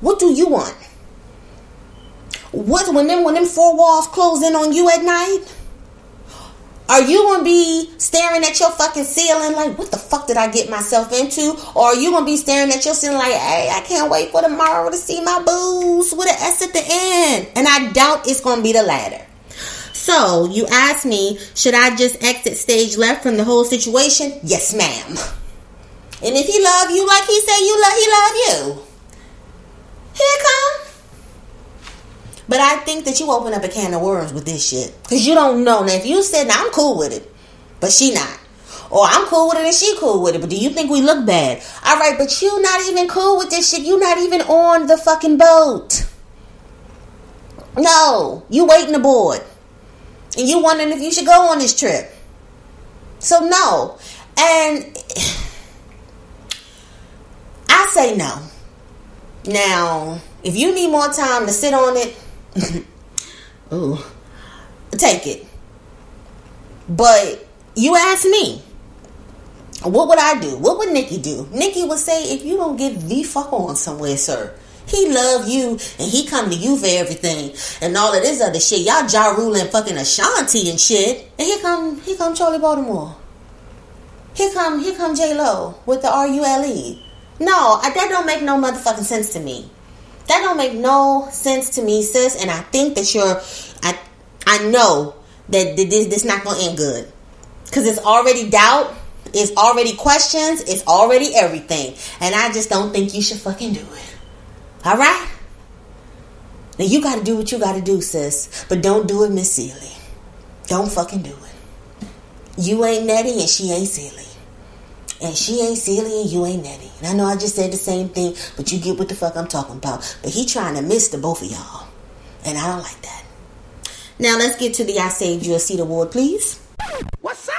what do you want? What when them when them four walls close in on you at night? Are you gonna be staring at your fucking ceiling like what the fuck did I get myself into? Or are you gonna be staring at your ceiling like, hey, I can't wait for tomorrow to see my booze with an S at the end? And I doubt it's gonna be the latter. So you ask me, should I just exit stage left from the whole situation? Yes, ma'am. And if he love you like he say you love, he love you. Here come. But I think that you open up a can of worms with this shit. Because you don't know. Now, if you said, now I'm cool with it, but she not. Or I'm cool with it and she cool with it, but do you think we look bad? All right, but you not even cool with this shit. You not even on the fucking boat. No, you waiting aboard. And you wondering if you should go on this trip. So no. And I say no. Now, if you need more time to sit on it, ooh, take it. But you ask me, what would I do? What would Nikki do? Nikki would say, if you don't get the fuck on somewhere, sir. He love you and he come to you for everything and all of this other shit. Y'all Ja Rule and fucking Ashanti and shit. And here come here come Charlie Baltimore. Here come here come J Lo with the R U L E. No, that don't make no motherfucking sense to me. That don't make no sense to me, sis. And I think that you're, I, I know that this this not gonna end good because it's already doubt, it's already questions, it's already everything, and I just don't think you should fucking do it. All right. Now you got to do what you got to do, sis, but don't do it, Miss Celie. Don't fucking do it. You ain't Nettie and she ain't Celie. And she ain't Celie and you ain't Nettie. And I know I just said the same thing, but you get what the fuck I'm talking about. But he trying to miss the both of y'all. And I don't like that. Now let's get to the I Saved You a Seat award, please. What's up?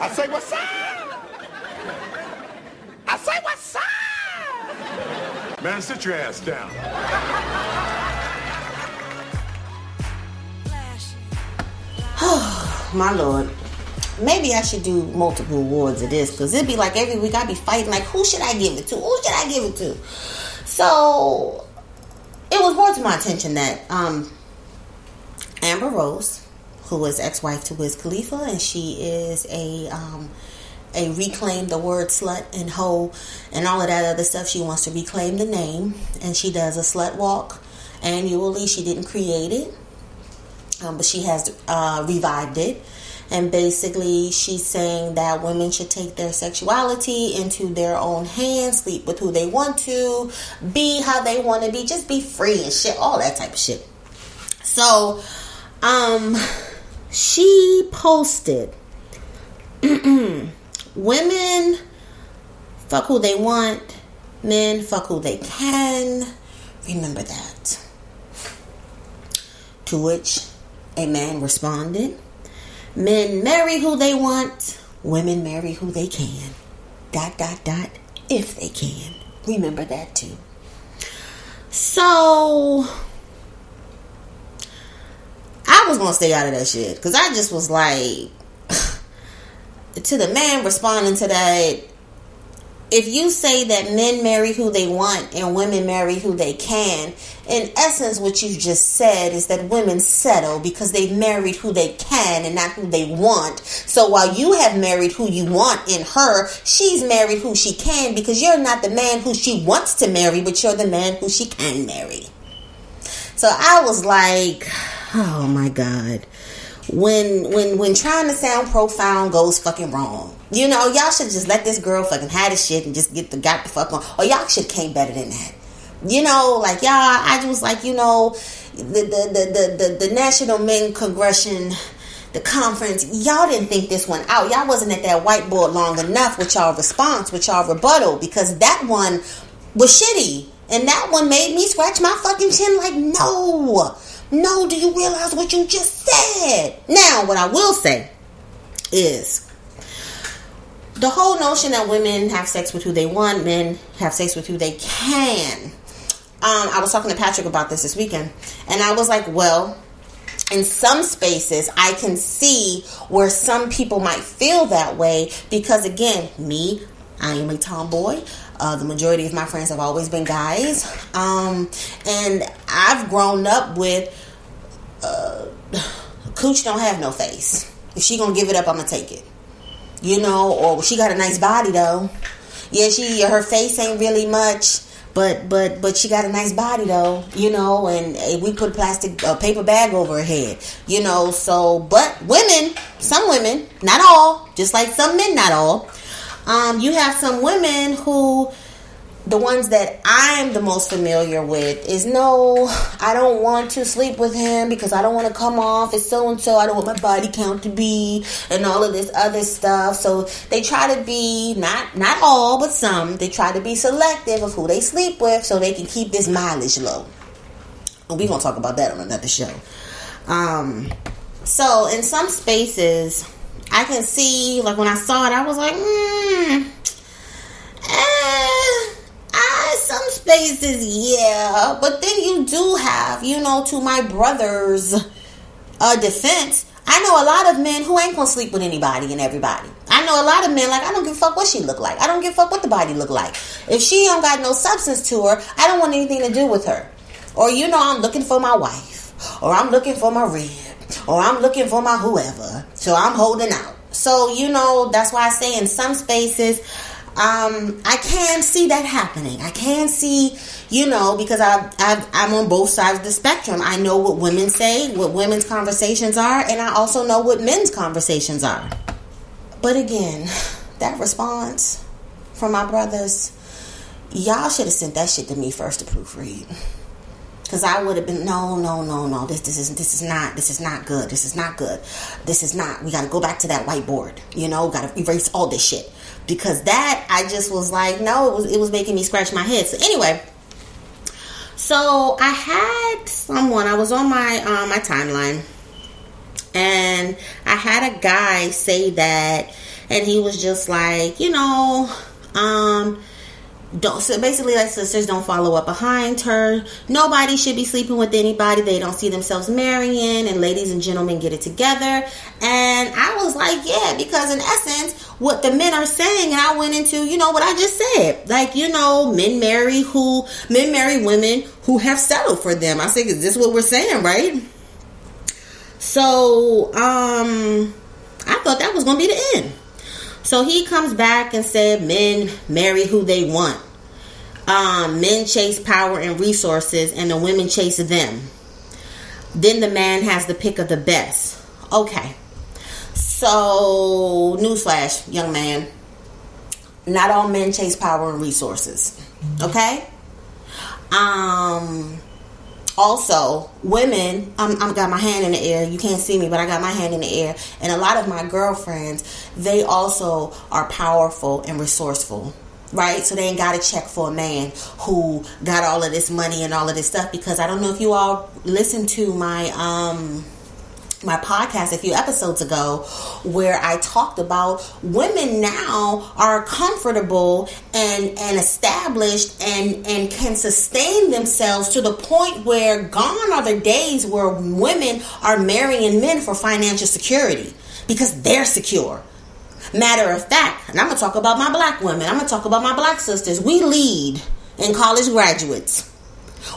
I say what's up? I say what's up? Man, sit your ass down. Oh, My lord. Maybe I should do multiple awards of this because it'd be like every week I'd be fighting like who should I give it to? Who should I give it to? So it was brought to my attention that um, Amber Rose, who is ex-wife to Wiz Khalifa, and she is a um, a reclaim the word slut and hoe and all of that other stuff. She wants to reclaim the name, and she does a slut walk annually. She didn't create it, um, but she has uh, revived it. And basically, she's saying that women should take their sexuality into their own hands, sleep with who they want to, be how they want to be, just be free and shit, all that type of shit. So, um, she posted women fuck who they want, men fuck who they can. Remember that. To which a man responded, Men marry who they want, women marry who they can. Dot, dot, dot, if they can. Remember that too. So, I was gonna stay out of that shit because I just was like, to the man responding to that, if you say that men marry who they want and women marry who they can, in essence, what you've just said is that women settle because they've married who they can and not who they want. So while you have married who you want in her, she's married who she can because you're not the man who she wants to marry, but you're the man who she can marry. So I was like, oh my God when when when trying to sound profound goes fucking wrong. You know, y'all should just let this girl fucking have this shit and just get the got the fuck on. Or y'all should came better than that. You know, like y'all, I was like, you know, the the the the, the, the National Men Congression the conference, y'all didn't think this one out. Y'all wasn't at that whiteboard long enough with y'all response, with y'all rebuttal, because that one was shitty. And that one made me scratch my fucking chin like, no. No, do you realize what you just said? Now, what I will say is the whole notion that women have sex with who they want, men have sex with who they can. Um, I was talking to Patrick about this this weekend, and I was like, well, in some spaces, I can see where some people might feel that way because, again, me, I am a tomboy. Uh, the majority of my friends have always been guys. Um, and I've grown up with uh, Cooch don't have no face. If she gonna give it up, I'm gonna take it. You know, or she got a nice body though. Yeah, she her face ain't really much, but but but she got a nice body though. You know, and we put a plastic uh, paper bag over her head. You know, so but women, some women, not all, just like some men, not all um, you have some women who the ones that I'm the most familiar with is no, I don't want to sleep with him because I don't want to come off as so and so. I don't want my body count to be and all of this other stuff. So they try to be not not all, but some. They try to be selective of who they sleep with so they can keep this mileage low. And we're gonna talk about that on another show. Um, so in some spaces I can see, like when I saw it, I was like, hmm, eh, some spaces, yeah. But then you do have, you know, to my brother's uh, defense, I know a lot of men who ain't gonna sleep with anybody and everybody. I know a lot of men like I don't give a fuck what she look like. I don't give a fuck what the body look like. If she don't got no substance to her, I don't want anything to do with her. Or you know, I'm looking for my wife, or I'm looking for my rib, or I'm looking for my whoever. So I'm holding out. So, you know, that's why I say in some spaces, um, I can see that happening. I can see, you know, because I, I, I'm on both sides of the spectrum. I know what women say, what women's conversations are, and I also know what men's conversations are. But again, that response from my brothers, y'all should have sent that shit to me first to proofread. Cause I would have been no, no, no, no. This, this is this is not this is not good. This is not good. This is not. We got to go back to that whiteboard. You know, got to erase all this shit. Because that I just was like, no, it was it was making me scratch my head. So anyway, so I had someone. I was on my um, my timeline, and I had a guy say that, and he was just like, you know, um don't so basically like sisters don't follow up behind her. Nobody should be sleeping with anybody they don't see themselves marrying and ladies and gentlemen get it together. And i was like yeah because in essence what the men are saying and i went into you know what i just said. Like you know men marry who men marry women who have settled for them. I said is this what we're saying right? So um i thought that was gonna be the end. So he comes back and said men marry who they want. Um, men chase power and resources, and the women chase them. Then the man has the pick of the best. Okay. So, newsflash, young man. Not all men chase power and resources. Okay? Um also women I'm, I'm got my hand in the air you can't see me but i got my hand in the air and a lot of my girlfriends they also are powerful and resourceful right so they ain't got to check for a man who got all of this money and all of this stuff because i don't know if you all listened to my um my podcast a few episodes ago where I talked about women now are comfortable and and established and and can sustain themselves to the point where gone are the days where women are marrying men for financial security because they're secure. Matter of fact, and I'm gonna talk about my black women, I'm gonna talk about my black sisters. We lead in college graduates.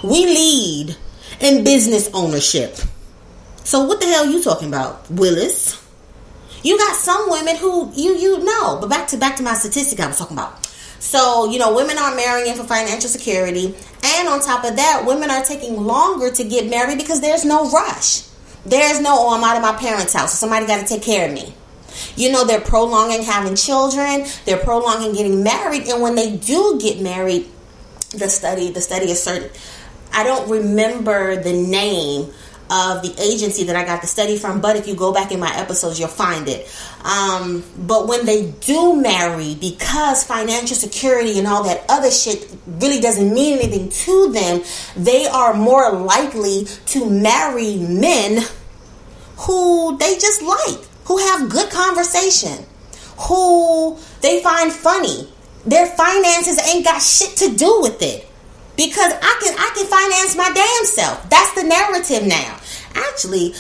We lead in business ownership. So what the hell are you talking about, Willis? You got some women who you you know, but back to back to my statistic I was talking about. So, you know, women aren't marrying for financial security, and on top of that, women are taking longer to get married because there's no rush. There's no, oh, I'm out of my parents' house, so somebody got to take care of me. You know, they're prolonging having children, they're prolonging getting married, and when they do get married, the study, the study is certain. I don't remember the name of the agency that I got the study from, but if you go back in my episodes, you'll find it. Um, but when they do marry, because financial security and all that other shit really doesn't mean anything to them, they are more likely to marry men who they just like, who have good conversation, who they find funny. Their finances ain't got shit to do with it because I can I can finance my damn self. That's the narrative now. Actually,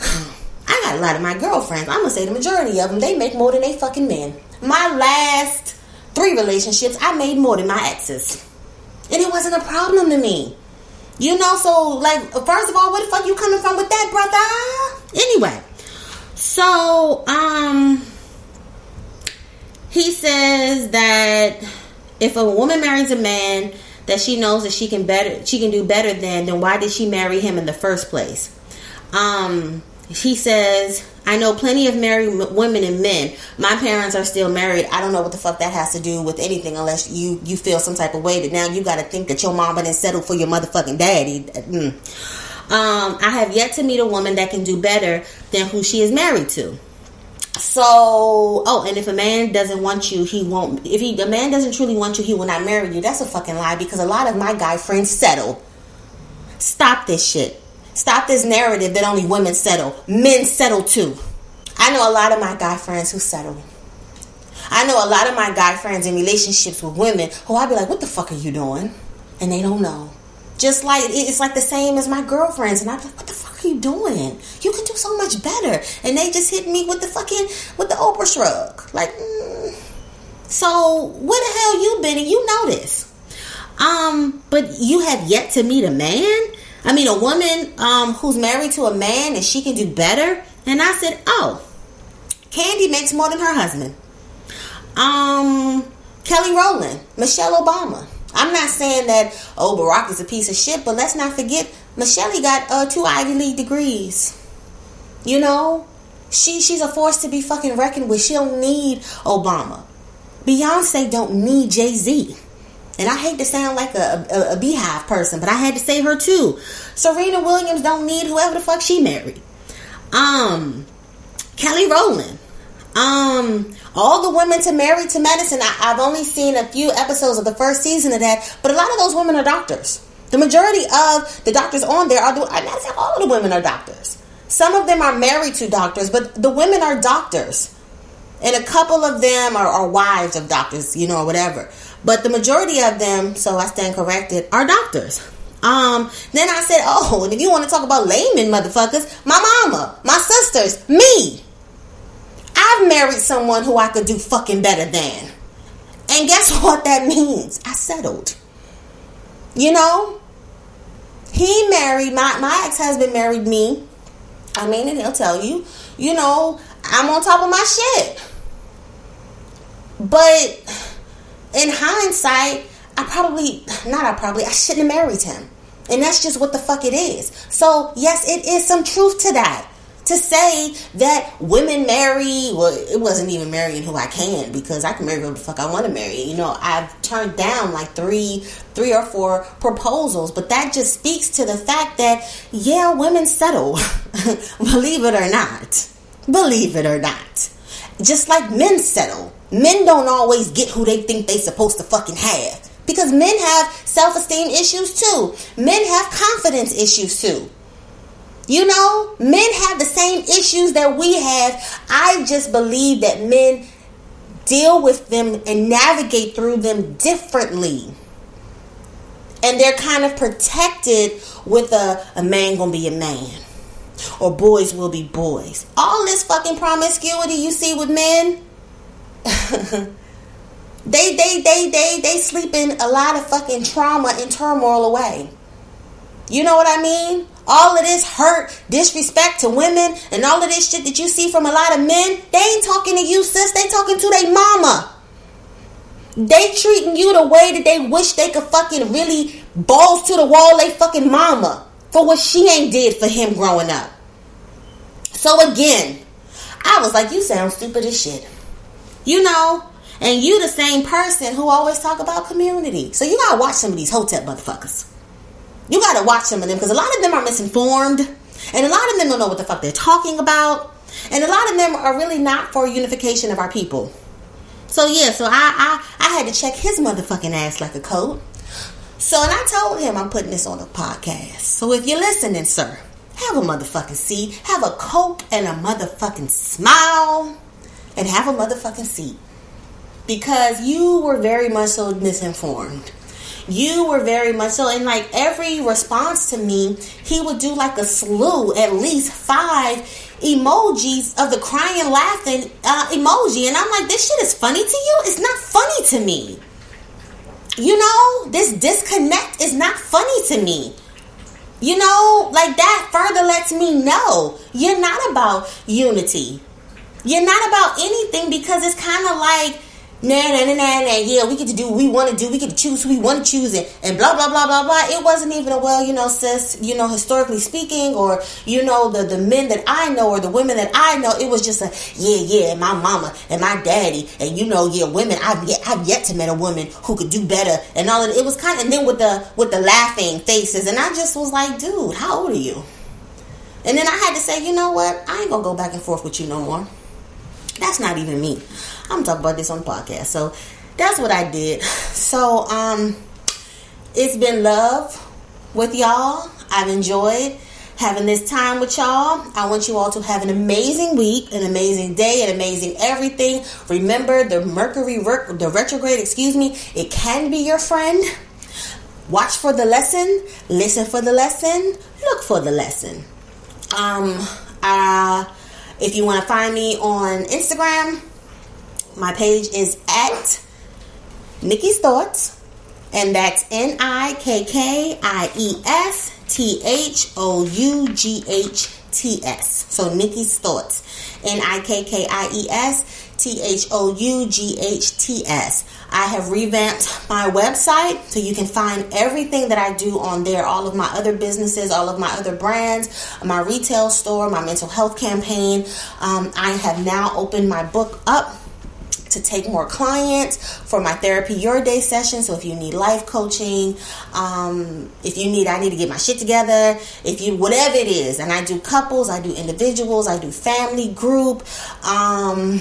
I got a lot of my girlfriends. I'm gonna say the majority of them they make more than they fucking men. My last three relationships, I made more than my exes, and it wasn't a problem to me. You know, so like, first of all, where the fuck you coming from with that, brother? Anyway, so um, he says that if a woman marries a man that she knows that she can better she can do better than then why did she marry him in the first place? Um he says i know plenty of married women and men. My parents are still married. I don't know what the fuck that has to do with anything unless you you feel some type of way that now you got to think that your mama didn't settle for your motherfucking daddy. Mm. Um i have yet to meet a woman that can do better than who she is married to so, oh, and if a man doesn't want you, he won't. If he, a man doesn't truly want you, he will not marry you. That's a fucking lie because a lot of my guy friends settle. Stop this shit. Stop this narrative that only women settle. Men settle too. I know a lot of my guy friends who settle. I know a lot of my guy friends in relationships with women who I'd be like, "What the fuck are you doing?" and they don't know. Just like it's like the same as my girlfriends, and I'm like, "What the fuck are you doing? You can do so much better." And they just hit me with the fucking with the Oprah shrug, like. Mm. So where the hell you been? And you know this. Um, but you have yet to meet a man. I mean, a woman um who's married to a man and she can do better. And I said, "Oh, Kandi makes more than her husband." Um, Kelly Rowland, Michelle Obama. I'm not saying that oh Barack is a piece of shit, but let's not forget Michelle got uh, two Ivy League degrees. You know, she she's a force to be fucking reckoned with. She don't need Obama. Beyonce don't need Jay Z. And I hate to sound like a, a, a Beyhive person, but I had to say her too. Serena Williams don't need whoever the fuck she married. Um, Kelly Rowland. Um, all the women to marry to medicine. I, have only seen a few episodes of the first season of that, but a lot of those women are doctors. The majority of the doctors on there are the. I'm not saying all of the women are doctors. Some of them are married to doctors, but the women are doctors, and a couple of them are, are wives of doctors, you know, or whatever. But the majority of them, so I stand corrected, are doctors. Um, then I said, oh, and if you want to talk about layman motherfuckers, my mama, my sisters, me. I've married someone who I could do fucking better than. And guess what that means? I settled. You know? He married my my ex-husband married me. I mean, and he'll tell you, you know, I'm on top of my shit. But in hindsight, I probably not I probably I shouldn't have married him. And that's just what the fuck it is. So, yes, it is some truth to that. To say that women marry. Well, it wasn't even marrying who I can because I can marry whoever the fuck I want to marry. You know, I've turned down like three, three or four proposals, but that just speaks to the fact that yeah, women settle, believe it or not, believe it or not. Just like men settle, men don't always get who they think they supposed to fucking have because men have self-esteem issues too. Men have confidence issues too. You know, men have the same issues that we have. I just believe that men deal with them and navigate through them differently. And they're kind of protected with a, a man gonna be a man. Or boys will be boys. All this fucking promiscuity you see with men. they they they they they sleeping a lot of fucking trauma and turmoil away. You know what I mean? all of this hurt, disrespect to women, and all of this shit that you see from a lot of men, they ain't talking to you, sis. They talking to their mama. They treating you the way that they wish they could fucking really balls to the wall they fucking mama for what she ain't did for him growing up. So again, I was like, you sound stupid as shit. You know, and you the same person who always talk about community. So you gotta watch some of these hotep motherfuckers. You gotta watch some of them because a lot of them are misinformed, and a lot of them don't know what the fuck they're talking about, and a lot of them are really not for unification of our people. So yeah, so I I, I had to check his motherfucking ass like a coat. So and I told him I'm putting this on a podcast. So if you're listening, sir, have a motherfucking seat, have a coke and a motherfucking smile, and have a motherfucking seat because you were very much so misinformed you were very much so and like every response to me he would do like a slew at least five emojis of the crying laughing uh, emoji and i'm like this shit is funny to you? It's not funny to me. You know this disconnect is not funny to me. You know like that further lets me know you're not about unity. You're not about anything because it's kind of like nah, nah, nah, nah, nah, yeah, we get to do what we want to do. We get to choose who we want to choose it, and blah, blah, blah, blah, blah. It wasn't even a, well, you know, sis, you know, historically speaking, or, you know, the, the men that I know or the women that I know, it was just a, yeah, yeah, my mama and my daddy, and, you know, yeah, women, I've yet, I've yet to met a woman who could do better, and all of it. It was kind of, and then with the, with the laughing faces, and I just was like, dude, how old are you? And then I had to say, you know what? I ain't gonna go back and forth with you no more. That's not even me. I'm talking about this on podcast. So that's what I did. So um it's been love with y'all. I've enjoyed having this time with y'all. I want you all to have an amazing week, an amazing day, an amazing everything. Remember the Mercury the retrograde, excuse me, it can be your friend. Watch for the lesson, listen for the lesson, look for the lesson. Um uh if you want to find me on Instagram, my page is at Nikki's Thoughts, and that's N I K K I E S T H O U G H T S. So Nikki's Thoughts, N I K K I E S T H O U G H T S. I have revamped my website so you can find everything that I do on there, all of my other businesses, all of my other brands, my retail store, my mental health campaign. Um, I have now opened my book up to take more clients for my therapy your day session. So if you need life coaching, um, if you need, I need to get my shit together. If you, whatever it is, and I do couples, I do individuals, I do family group. Um,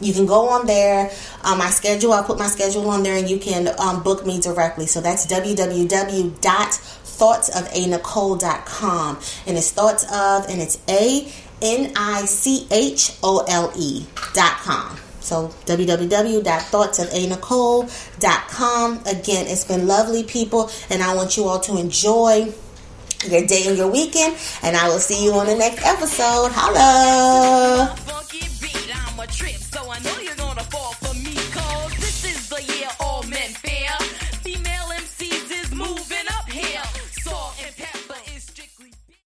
you can go on there. Um, my schedule, I'll put my schedule on there and you can um, book me directly. So that's www.thoughtsofanichole.com. And it's thoughts of, and it's A N I C H O L E dot com. So www.thoughtsofanichole.com. Again, it's been lovely, people, and I want you all to enjoy your day and your weekend. And I will see you on the next episode. Holla!